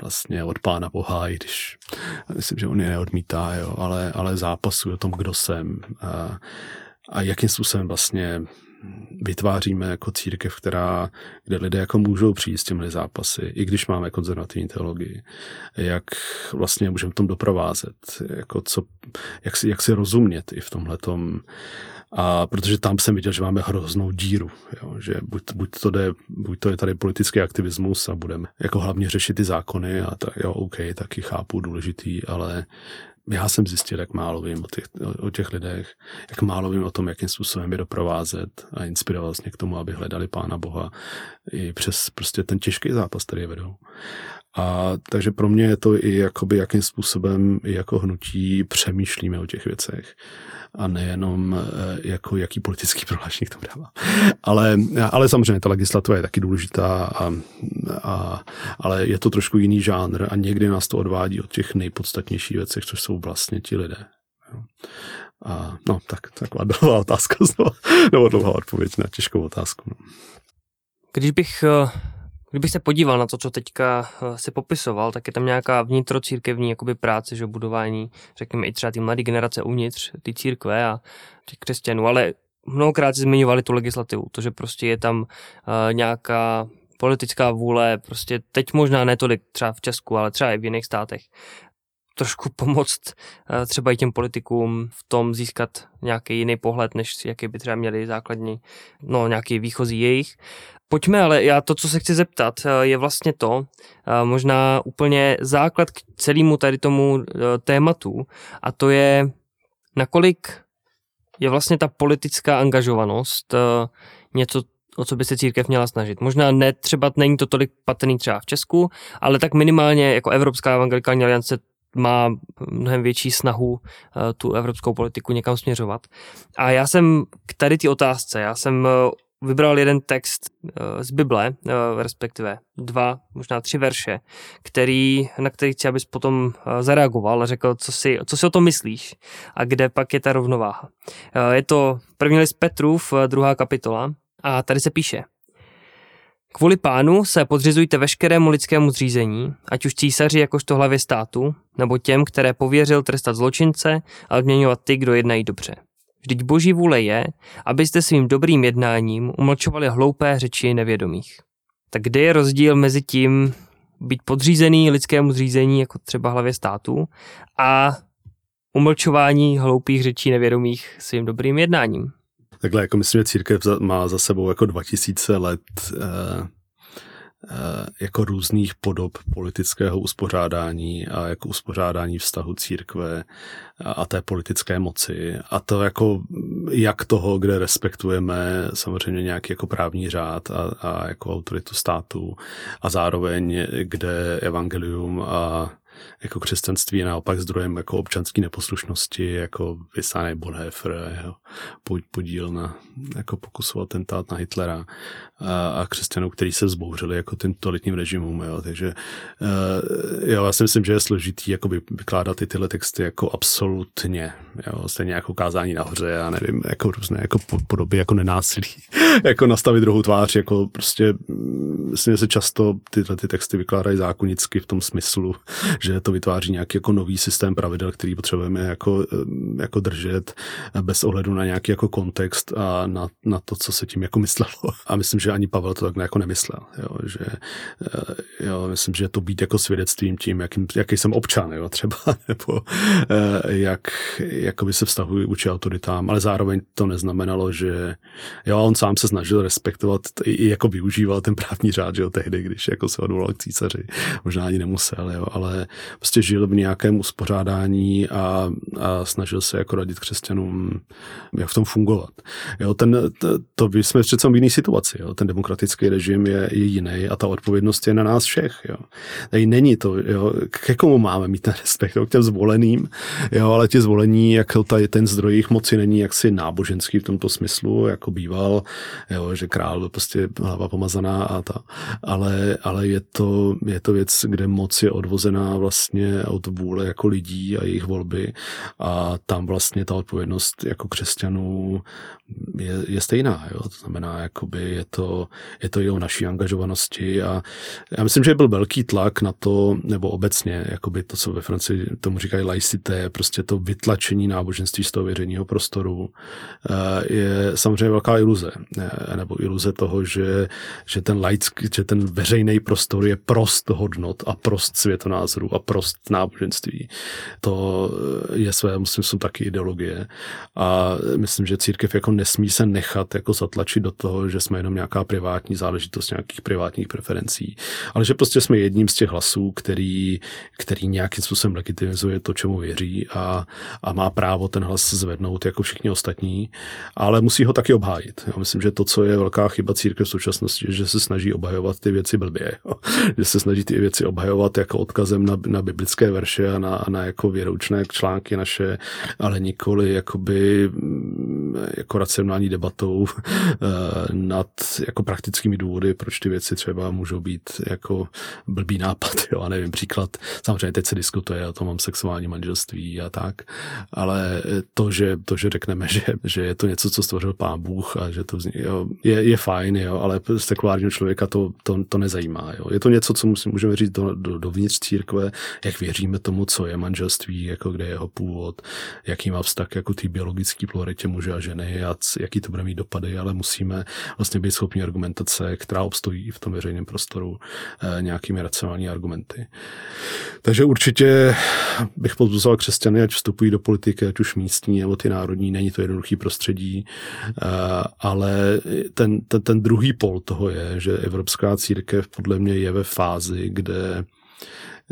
vlastně od pána Boha, i když myslím, že on je neodmítá, jo, ale, ale zápasuje o tom, kdo jsem a, a jakým způsobem vlastně vytváříme jako církev, která, kde lidé jako můžou přijít s těmi zápasy, i když máme konzervativní teologii, jak vlastně můžeme tom doprovázet, jako co, jak, si, jak si rozumět i v tomhle a protože tam jsem viděl, že máme hroznou díru, jo, že buď, buď, to jde, buď to je tady politický aktivismus a budeme jako hlavně řešit ty zákony a tak, jo, OK, taky chápu, důležitý, ale já jsem zjistil, jak málo vím o těch, o těch lidech, jak málo vím o tom, jakým způsobem je doprovázet a inspirovat vlastně k tomu, aby hledali Pána Boha i přes prostě ten těžký zápas, který je vedou. A takže pro mě je to i jakoby, jakým způsobem jako hnutí přemýšlíme o těch věcech a nejenom eh, jako jaký politický prohlášení k tomu dává. Ale, ale samozřejmě ta legislativa je taky důležitá, a, a, ale je to trošku jiný žánr a někdy nás to odvádí od těch nejpodstatnějších věcí, což jsou vlastně ti lidé. A no, tak taková [laughs] dlouhá otázka znovu, nebo dlouhá odpověď na těžkou otázku. No.
Když bych eh, Kdybych se podíval na to, co teďka eh, se popisoval, tak je tam nějaká vnitrocírkevní jakoby práce, že budování, řekněme i třeba ty mladé generace uvnitř, ty církve a těch křesťanů, ale mnohokrát si zmiňovali tu legislativu, to, že prostě je tam uh, nějaká politická vůle, prostě teď možná ne tolik třeba v Česku, ale třeba i v jiných státech, trošku pomoct uh, třeba i těm politikům v tom získat nějaký jiný pohled, než jaký by třeba měli základní, no nějaký výchozí jejich. Pojďme, ale já to, co se chci zeptat, eh, je vlastně to, eh, možná úplně základ k celému tady tomu eh, tématu, a to je, nakolik je vlastně ta politická angažovanost něco, o co by se církev měla snažit. Možná ne, třeba není to tolik patrný třeba v Česku, ale tak minimálně jako Evropská evangelikální aliance má mnohem větší snahu tu evropskou politiku někam směřovat. A já jsem k tady ty otázce, já jsem vybral jeden text eh, z Bible, eh, respektive dva, možná tři verše, který, na který chci, abys potom eh, zareagoval a řekl, co si, co si o tom myslíš a kde pak je ta rovnováha. Je to první list Petrův, druhá kapitola a tady se píše Kvůli pánu se podřizujte veškerému lidskému zřízení, ať už císaři jakožto hlavě státu, nebo těm, které pověřil trestat zločince a odměňovat ty, kdo jednají dobře. Vždyť boží vůle je, abyste svým dobrým jednáním umlčovali hloupé řeči nevědomých. Tak kde je rozdíl mezi tím být podřízený lidskému zřízení, jako třeba hlavě státu, a umlčování hloupých řečí nevědomých svým dobrým jednáním?
Takhle, jako myslím, že církev má za sebou jako 2000 let eh, Eh, jako různých podob politického uspořádání a jako uspořádání vztahu církve a té politické moci. A to jako jak toho, kde respektujeme samozřejmě nějaký jako právní řád a, a jako autoritu státu a zároveň kde evangelium a jako křesťanství je naopak zdrojem jako občanské neposlušnosti, jako vysánej Bonhoeffer, jeho podíl na jako pokusu atentát na Hitlera a, a křesťanů, kteří se vzbouřili jako tím totalitním režimům. Jo. Takže uh, jo, já si myslím, že je složitý jako vykládat ty tyhle texty jako absolutně. Jo. Stejně jako kázání nahoře, já nevím, jako různé jako podoby jako nenásilí, [laughs] jako nastavit druhou tvář, jako prostě mm, myslím, že se často tyhle ty texty vykládají zákonicky v tom smyslu, že to vytváří nějaký jako nový systém pravidel, který potřebujeme jako, eh, jako držet bez ohledu na nějaký jako kontext a na, na to, co se tím jako myslelo. [laughs] A myslím, že ani Pavel to tak jako nemyslel. Jo, že, eh, jo, myslím, že to být jako svědectvím tím, jakým, jaký jsem občan, jo, třeba, [laughs] nebo eh, jak jakoby se vztahují vůči autoritám, ale zároveň to neznamenalo, že jo, on sám se snažil respektovat i jako využíval ten právní řád, že jo, tehdy, když jako se odvolal k císaři. Možná ani nemusel, jo, ale prostě žil v nějakém uspořádání a, a snažil se jako radit křesťanům, jak v tom fungovat. Jo, ten, to, to by jsme přece v jiné situaci. Jo. Ten demokratický režim je, je jiný a ta odpovědnost je na nás všech. Jo. Tady není to, jo, ke komu máme mít ten respekt, jo, k těm zvoleným, jo, ale ti zvolení, jako tady ten zdroj jejich moci není jaksi náboženský v tomto smyslu, jako býval, jo, že král byl prostě hlava pomazaná a ta, ale, ale je, to, je to věc, kde moc je odvozená vlastně od vůle jako lidí a jejich volby a tam vlastně ta odpovědnost jako křesťanů je, je stejná. Jo? To znamená, jakoby je to, je to i o naší angažovanosti a já myslím, že byl velký tlak na to, nebo obecně, jakoby to, co ve Francii tomu říkají laicité, prostě to vytlačení náboženství z toho veřejného prostoru eh, je samozřejmě velká iluze. Eh, nebo iluze toho, že, že ten laický, že ten veřejný prostor je prost hodnot a prost světonázoru a prost náboženství. To je své, musím, jsou taky ideologie. A myslím, že církev jako nesmí se nechat jako zatlačit do toho, že jsme jenom nějaká privátní záležitost nějakých privátních preferencí, ale že prostě jsme jedním z těch hlasů, který, který nějakým způsobem legitimizuje to, čemu věří a, a má právo ten hlas zvednout jako všichni ostatní, ale musí ho taky obhájit. Já myslím, že to, co je velká chyba církve v současnosti, že se snaží obhajovat ty věci blbě, jo. [laughs] že se snaží ty věci obhajovat jako odkazem na, na biblické verše a na, na jako věroučné články naše, ale nikoli jakoby jako racionální debatou [laughs] eh, nad jako praktickými důvody, proč ty věci třeba můžou být jako blbý nápad. [laughs] Jo, a nevím, příklad, samozřejmě teď se diskutuje o tom mám sexuální manželství a tak, ale to, že, to, že řekneme, [laughs] že, že je to něco, co stvořil pán Bůh a že to vznik, jo, je, je fajn, jo, ale sekulárního člověka to, to, to nezajímá. Jo. Je to něco, co musím, můžeme říct do, do, dovnitř církve, jak věříme tomu, co je manželství, jako kde je jeho původ, jaký má vztah jako té biologické pluralitě muže a ženy a jaký to bude mít dopady, ale musíme vlastně být schopni argumentace, která obstojí v tom veřejném prostoru eh, nějakými racionální argumenty. Takže určitě bych pozbuzoval křesťany, ať vstupují do politiky, ať už místní nebo ty národní, není to jednoduchý prostředí, eh, ale ten, ten, ten druhý pol toho je, že Evropská církev podle mě je ve fázi, kde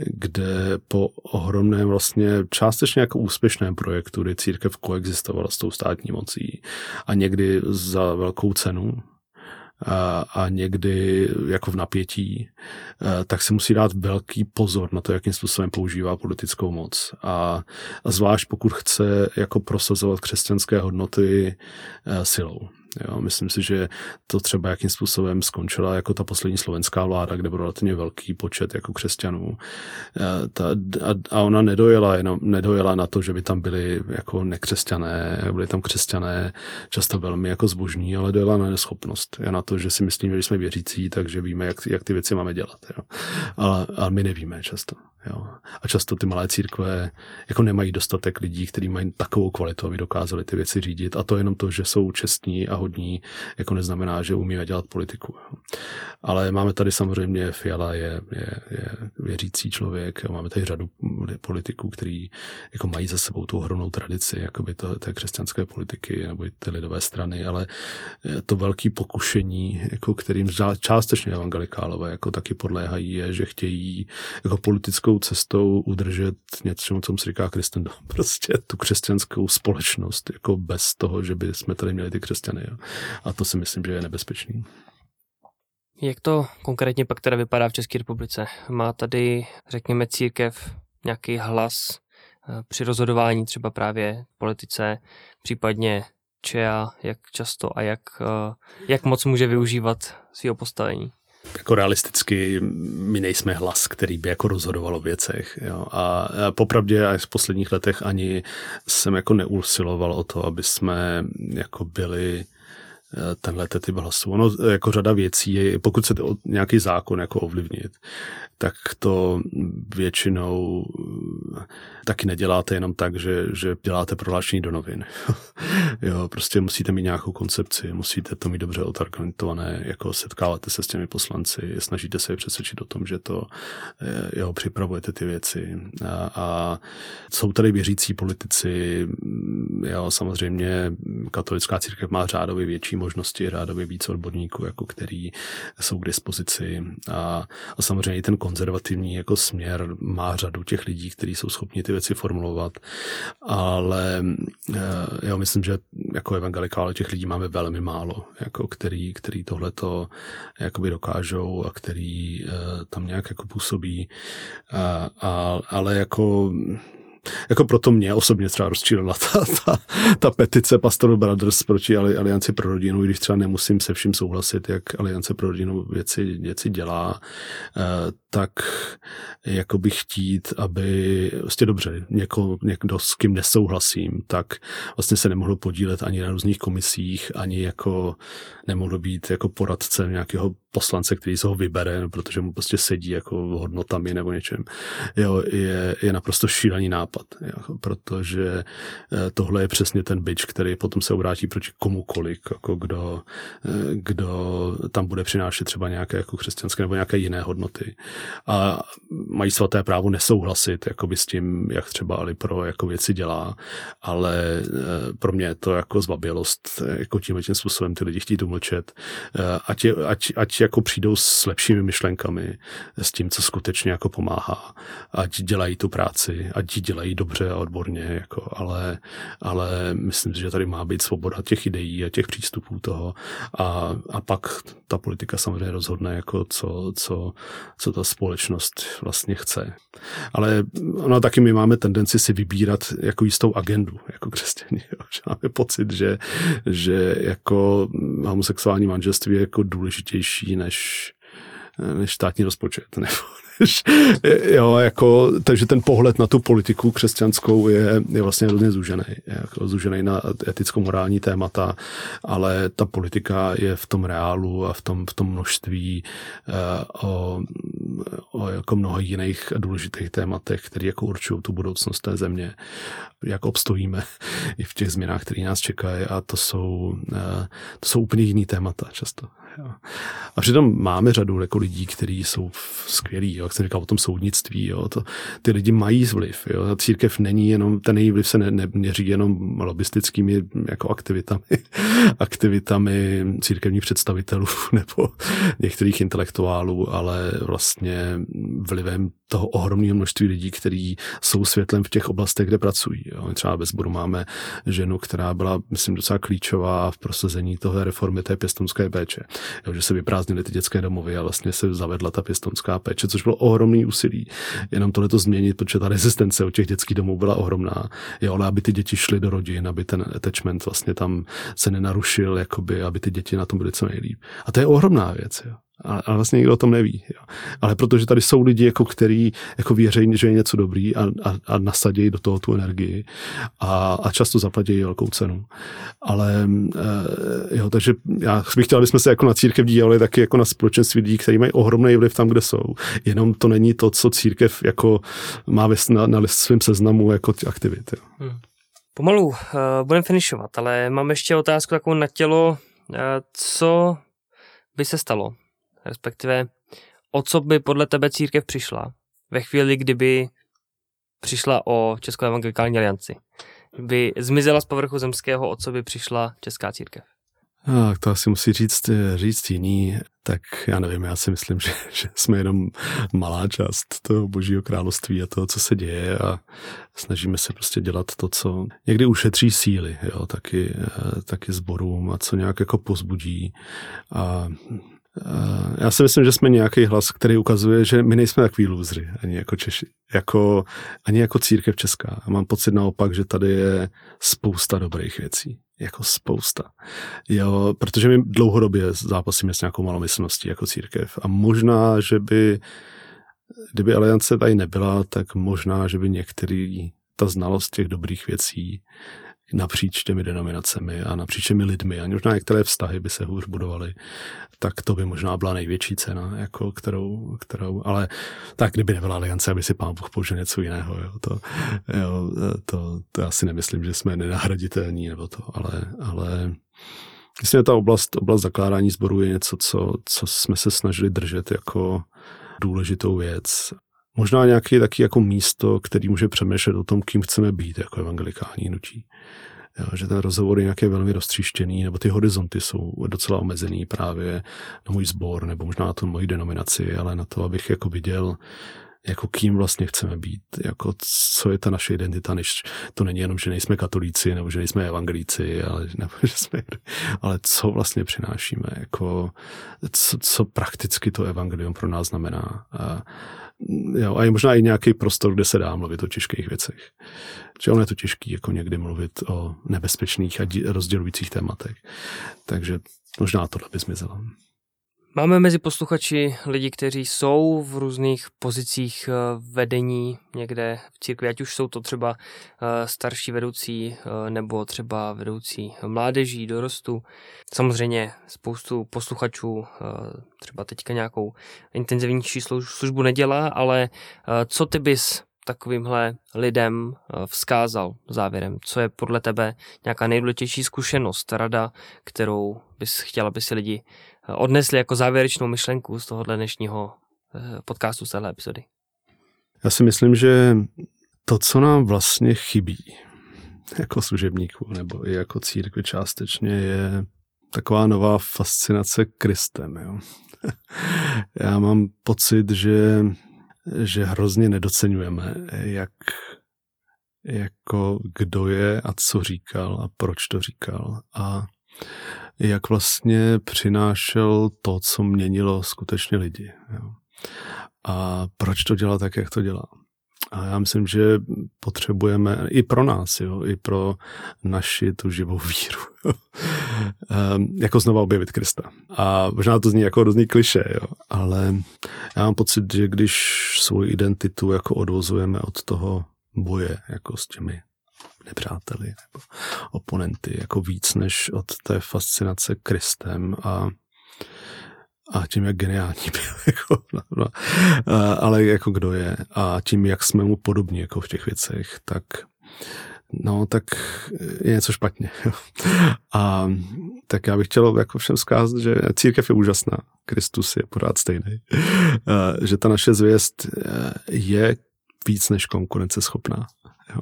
kde po ohromném vlastně částečně jako úspěšném projektu, kdy církev koexistovala s tou státní mocí a někdy za velkou cenu, a, a někdy jako v napětí, tak se musí dát velký pozor na to, jakým způsobem používá politickou moc. A, a zvlášť pokud chce jako prosazovat křesťanské hodnoty silou. Jo, myslím si, že to třeba jakým způsobem skončila jako ta poslední slovenská vláda, kde byl relativně velký počet jako křesťanů. E, ta, a, a ona nedojela, jenom, nedojela na to, že by tam byli jako nekřesťané, byli tam křesťané často velmi jako zbožní, ale dojela na neschopnost. Je na to, že si myslím, že jsme věřící, takže víme, jak, jak ty věci máme dělat. Jo. Ale, ale my nevíme často. Jo. A často ty malé církve jako nemají dostatek lidí, kteří mají takovou kvalitu, aby dokázali ty věci řídit. A to jenom to, že jsou čestní a hodní, jako neznamená, že umí dělat politiku. Ale máme tady samozřejmě, Fiala je, je, je věřící člověk, jo. máme tady řadu politiků, kteří jako mají za sebou tu ohromnou tradici jakoby to, té křesťanské politiky nebo ty lidové strany, ale to velké pokušení, jako kterým částečně evangelikálové jako taky podléhají, je, že chtějí jako politickou cestou udržet něco, co se říká Kristendom, [laughs] prostě tu křesťanskou společnost, jako bez toho, že by jsme tady měli ty křesťany. Jo. A to si myslím, že je nebezpečný.
Jak to konkrétně pak teda vypadá v České republice? Má tady, řekněme, církev nějaký hlas eh, při rozhodování třeba právě politice, případně ČEA, jak často a jak, eh, jak moc může využívat svého postavení?
jako realisticky my nejsme hlas, který by jako rozhodoval o věcech. Jo. A popravdě až v posledních letech ani jsem jako neusiloval o to, aby jsme jako byli tenhle typ hlasu. Ono jako řada věcí, je, pokud se nějaký zákon jako ovlivnit, tak to většinou eh, taky neděláte jenom tak, že, že děláte prohlášení do novin. [laughs] jo, prostě musíte mít nějakou koncepci, musíte to mít dobře otargumentované, jako setkáváte se s těmi poslanci, snažíte se je přesvědčit o tom, že to, eh, jo, připravujete ty věci. A, a jsou tady věřící politici, mm, jo, samozřejmě katolická církev má řádově větší možnosti rádově víc odborníků, jako který jsou k dispozici. A, a samozřejmě ten konzervativní jako směr má řadu těch lidí, kteří jsou schopni ty věci formulovat, ale eh, já myslím, že jako evangelikále těch lidí máme velmi málo, jako který, který tohleto jakoby dokážou a který uh, tam nějak jako působí. A, a, ale jako jako proto mě osobně třeba rozčílila ta, ta, ta petice Pastor Brothers proti Alianci pro rodinu, když třeba nemusím se vším souhlasit, jak Aliance pro rodinu věci, věci dělá, eh, tak jako bych chtít, aby vlastně dobře, něko, někdo s kým nesouhlasím, tak vlastně se nemohlo podílet ani na různých komisích, ani jako nemohlo být jako poradce nějakého poslance, který se ho vybere, no, protože mu prostě sedí jako hodnotami nebo něčem, jo, je, je naprosto šílený nápad, jo, protože eh, tohle je přesně ten byč, který potom se obrátí proti komukoliv, jako kdo, eh, kdo tam bude přinášet třeba nějaké jako křesťanské nebo nějaké jiné hodnoty. A mají svaté právo nesouhlasit jakoby s tím, jak třeba Alipro jako věci dělá, ale eh, pro mě je to jako zbabělost, jako tím tím způsobem ty lidi chtít umlčet. Ať, je, ať, ať jako přijdou s lepšími myšlenkami, s tím, co skutečně jako pomáhá. Ať dělají tu práci, ať ji dělají dobře a odborně, jako, ale, ale myslím si, že tady má být svoboda těch ideí a těch přístupů toho a, a pak ta politika samozřejmě rozhodne, jako co, co, co ta společnost vlastně chce. Ale ono taky my máme tendenci si vybírat jako jistou agendu, jako křesťané. [laughs] Máme pocit, že, že jako homosexuální manželství je jako důležitější než, než státní rozpočet. [laughs] Nebo, jo, jako, takže ten pohled na tu politiku křesťanskou je, je vlastně hodně zúžený. Jako zúžený na eticko-morální témata, ale ta politika je v tom reálu a v tom, v tom množství uh, o, o jako mnoha jiných důležitých tématech, které jako určují tu budoucnost té země, jak obstojíme [laughs] i v těch změnách, které nás čekají a to jsou, uh, to jsou úplně jiný témata často. [laughs] A přitom máme řadu jako lidí, kteří jsou skvělí, jak jsem říkal o tom soudnictví. Jo, to, ty lidi mají vliv. Jo. Ta církev není jenom, ten její vliv se ne, neměří jenom lobistickými jako aktivitami, [laughs] aktivitami církevních představitelů [laughs] nebo některých intelektuálů, ale vlastně vlivem toho ohromného množství lidí, kteří jsou světlem v těch oblastech, kde pracují. Jo. Třeba ve sboru máme ženu, která byla, myslím, docela klíčová v prosazení toho reformy té pěstonské péče. Jo, že se vyprázdnily ty dětské domovy a vlastně se zavedla ta pěstonská péče, což bylo ohromný úsilí. Jenom tohle to změnit, protože ta rezistence u těch dětských domů byla ohromná. Jo, ale aby ty děti šly do rodin, aby ten attachment vlastně tam se nenarušil, jakoby, aby ty děti na tom byly co nejlíp. A to je ohromná věc. Jo ale, ale vlastně nikdo o tom neví. Jo. Ale protože tady jsou lidi, jako který jako věří, že je něco dobrý a, a, a nasadí do toho tu energii a, a často zaplatí velkou cenu. Ale e, jo, takže já bych chtěl, aby jsme se jako na církev dívali taky jako na společenství lidí, kteří mají ohromný vliv tam, kde jsou. Jenom to není to, co církev jako má na, na svém seznamu jako aktivity. Hmm.
Pomalu uh, budeme finišovat, ale mám ještě otázku takovou na tělo. Uh, co by se stalo, respektive o co by podle tebe církev přišla ve chvíli, kdyby přišla o Českou evangelikální alianci. By zmizela z povrchu zemského, o co by přišla Česká církev.
No, to asi musí říct, říct jiný, tak já nevím, já si myslím, že, [laughs] že jsme jenom malá část toho božího království a toho, co se děje a snažíme se prostě dělat to, co někdy ušetří síly, jo, taky, taky sborům a co nějak jako pozbudí a Eh, já si myslím, že jsme nějaký hlas, který ukazuje, že my nejsme takový lůzři, ani jako Češi, jako, ani jako církev česká. A mám pocit naopak, že tady je spousta dobrých věcí. Jako spousta. Jo, protože my dlouhodobě zápasíme s nějakou malomyslností jako církev. A možná, že by, kdyby aliance tady nebyla, tak možná, že by některý ta znalost těch dobrých věcí napříč těmi denominacemi a napříč těmi lidmi. A možná některé vztahy by se hůř budovaly, tak to by možná byla největší cena, jako kterou, kterou, ale tak kdyby nebyla aliance, aby si pán Bůh použil něco jiného, jo, to, jo, to, to asi nemyslím, že jsme nenahraditelní nebo to, ale, ale myslím, že ta oblast, oblast zakládání sboru je něco, co, co jsme se snažili držet jako důležitou věc možná nějaké taky jako místo, který může přemýšlet o tom, kým chceme být jako evangelikální nutí. Jo, že ten rozhovor je nějaké velmi roztříštěný, nebo ty horizonty jsou docela omezený právě na můj sbor, nebo možná na tu moji denominaci, ale na to, abych jako viděl, jako kým vlastně chceme být, jako co je ta naše identita, než to není jenom, že nejsme katolíci, nebo že nejsme evangelíci, ale, [laughs] nebo, že jsme, ale co vlastně přinášíme, jako co, co prakticky to evangelium pro nás znamená. A, jo, a je možná i nějaký prostor, kde se dá mluvit o těžkých věcech. Že ono je to těžké jako někdy mluvit o nebezpečných a rozdělujících tématech. Takže možná tohle by zmizelo.
Máme mezi posluchači lidi, kteří jsou v různých pozicích eh, vedení někde v církvi, ať už jsou to třeba eh, starší vedoucí eh, nebo třeba vedoucí mládeží, dorostu. Samozřejmě spoustu posluchačů třeba teďka nějakou intenzivnější službu nedělá, ale co ty bys takovýmhle lidem vzkázal závěrem? Co je podle tebe nějaká nejdůležitější zkušenost, rada, kterou bys chtěla, aby si lidi odnesli jako závěrečnou myšlenku z tohohle dnešního eh, podcastu, z téhle epizody?
Já si myslím, že to, co nám vlastně chybí [laughs] jako služebníků nebo i jako církvi částečně, je taková nová fascinace Kristem. Jo. [laughs] Já mám pocit, že, že hrozně nedocenujeme, jak jako kdo je a co říkal a proč to říkal. A jak vlastně přinášel to, co měnilo skutečně lidi. Jo. A proč to dělá tak, jak to dělá. A já myslím, že potřebujeme i pro nás, jo, i pro naši tu živou víru, um, jako znova objevit Krista. A možná to zní jako různý kliše, jo, ale já mám pocit, že když svou identitu jako odvozujeme od toho boje jako s těmi nepřáteli nebo oponenty, jako víc než od té fascinace Kristem a a tím, jak geniální byl, [laughs] jako, no, no, ale jako kdo je a tím, jak jsme mu podobní jako v těch věcech, tak no, tak je něco špatně. [laughs] A tak já bych chtěl jako všem zkázat, že církev je úžasná, Kristus je pořád stejný, že ta naše zvěst je víc než konkurenceschopná. Jo.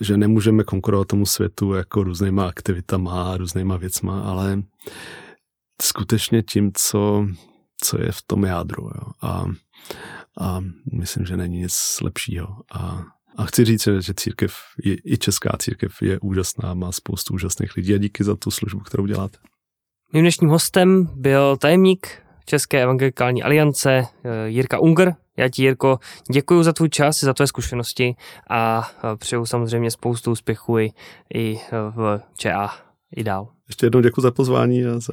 Že nemůžeme konkurovat tomu světu jako různýma aktivitama, různýma věcma, ale skutečně tím, co, co je v tom jádru. Jo. A, a myslím, že není nic lepšího. A, a chci říct, že církev, je, i česká církev je úžasná, má spoustu úžasných lidí a díky za tu službu, kterou děláte.
Mým dnešním hostem byl tajemník České evangelikální aliance eh, Jirka Unger. Já ti, Jirko, děkuji za tvůj čas, za tvoje zkušenosti a eh, přeju samozřejmě spoustu úspěchů i, i eh, v ČA i dál.
Ještě jednou děkuji za pozvání a za,